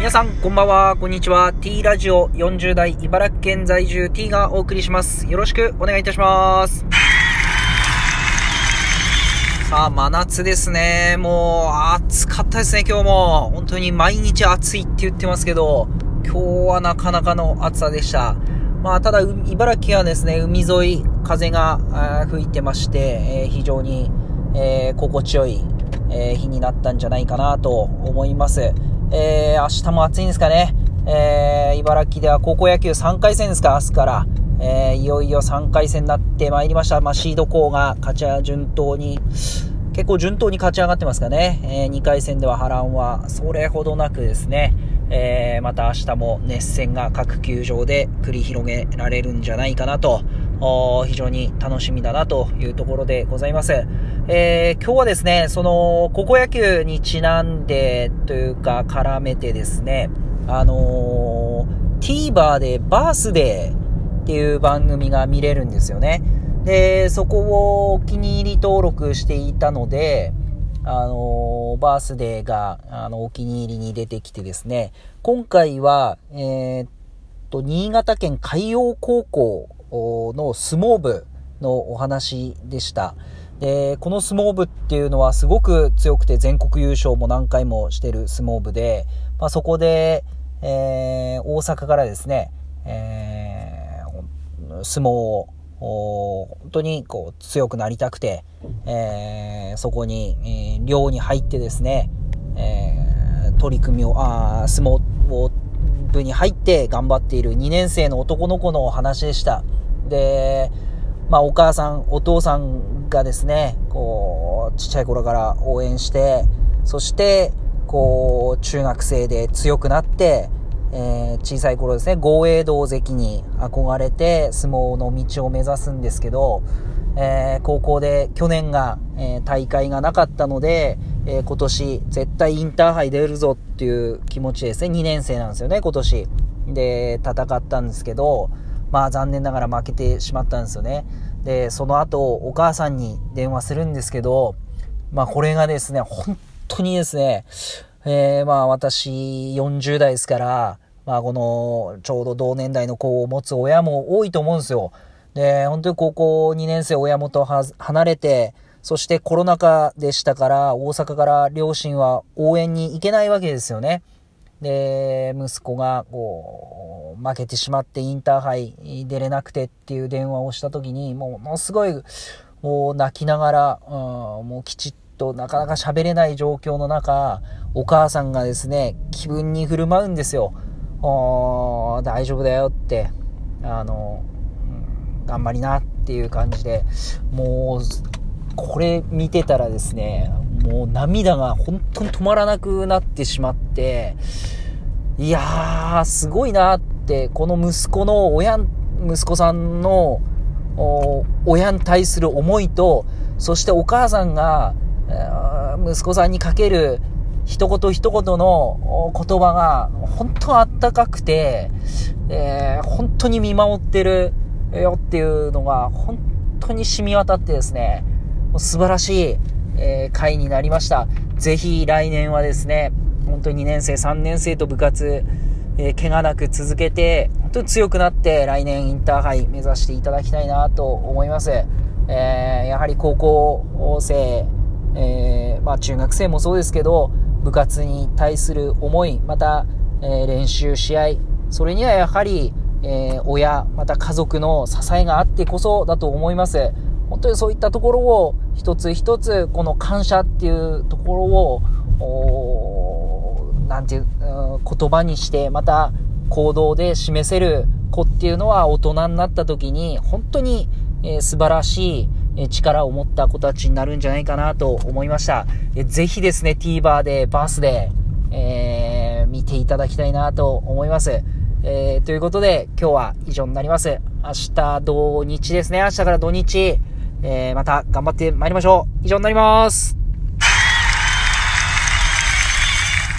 皆さん、こんばんは、こんにちは。T ラジオ40代茨城県在住 T がお送りします。よろしくお願いいたします。さあ、真夏ですね。もう、暑かったですね、今日も。本当に毎日暑いって言ってますけど、今日はなかなかの暑さでした。まあ、ただ、茨城はですね、海沿い、風が吹いてまして、えー、非常に、えー、心地よい、えー、日になったんじゃないかなと思います。えー、明日も暑いんですかね。えー、茨城では高校野球3回戦ですか、明日から。えー、いよいよ3回戦になってまいりました。まあ、シード校が勝ち順当に、結構順当に勝ち上がってますかね。えー、2回戦では波乱はそれほどなくですね、えー、また明日も熱戦が各球場で繰り広げられるんじゃないかなと、非常に楽しみだなというところでございます。えー、今日はですね、その、高校野球にちなんでというか絡めてですね、あのー、TVer でバースデーっていう番組が見れるんですよね。で、そこをお気に入り登録していたので、あのバースデーが、あの、お気に入りに出てきてですね、今回は、えー、っと、新潟県海洋高校の相撲部のお話でした。で、この相撲部っていうのはすごく強くて全国優勝も何回もしてる相撲部で、まあ、そこで、えー、大阪からですね、えー、相撲を本当にこう強くなりたくて、えー、そこに、えー、寮に入ってですね、え、取り組みを、あ相撲部に入って頑張っている2年生の男の子の話でした。で、まあお母さん、お父さんがですね、こう、ちっちゃい頃から応援して、そして、こう、中学生で強くなって、えー、小さい頃ですね、豪栄道関に憧れて相撲の道を目指すんですけど、えー、高校で去年が、えー、大会がなかったので、え今年絶対インターハイ出るぞっていう気持ちですね、2年生なんですよね、今年。で、戦ったんですけど、まあ残念ながら負けてしまったんですよね。で、その後お母さんに電話するんですけど、まあこれがですね、本当にですね、えー、まあ私40代ですから、まあこのちょうど同年代の子を持つ親も多いと思うんですよ。で、本当に高校2年生親元離れて、そしてコロナ禍でしたから大阪から両親は応援に行けないわけですよね。で、息子がこう負けてしまってインターハイ出れなくてっていう電話をした時にものすごいもう泣きながら、うん、もうきちっとなかなか喋れない状況の中、お母さんがですね、気分に振る舞うんですよ。大丈夫だよって、あの、頑張りなっていう感じで、もう、これ見てたらですね、もう涙が本当に止まらなくなってしまって、いやー、すごいなって、この息子の親、息子さんの親に対する思いと、そしてお母さんが息子さんにかける一言一言の言葉が本当あったかくて、えー、本当に見守ってるよっていうのが本当に染み渡ってですね、素晴らしい、えー、回になりました。ぜひ来年はですね、本当に2年生、3年生と部活、えー、怪我なく続けて、本当に強くなって来年インターハイ目指していただきたいなと思います。えー、やはり高校生、えー、まあ中学生もそうですけど、部活に対する思い、また、え、練習、試合、それにはやはり、え、親、また家族の支えがあってこそだと思います。本当にそういったところを一つ一つこの感謝っていうところを、なんていう、言葉にして、また行動で示せる子っていうのは大人になった時に本当に、えー、素晴らしい力を持った子たちになるんじゃないかなと思いました。えぜひですね、TVer でバースで、えー、見ていただきたいなと思います。えー、ということで、今日は以上になります。明日土日ですね。明日から土日、えー、また頑張って参りましょう。以上になります。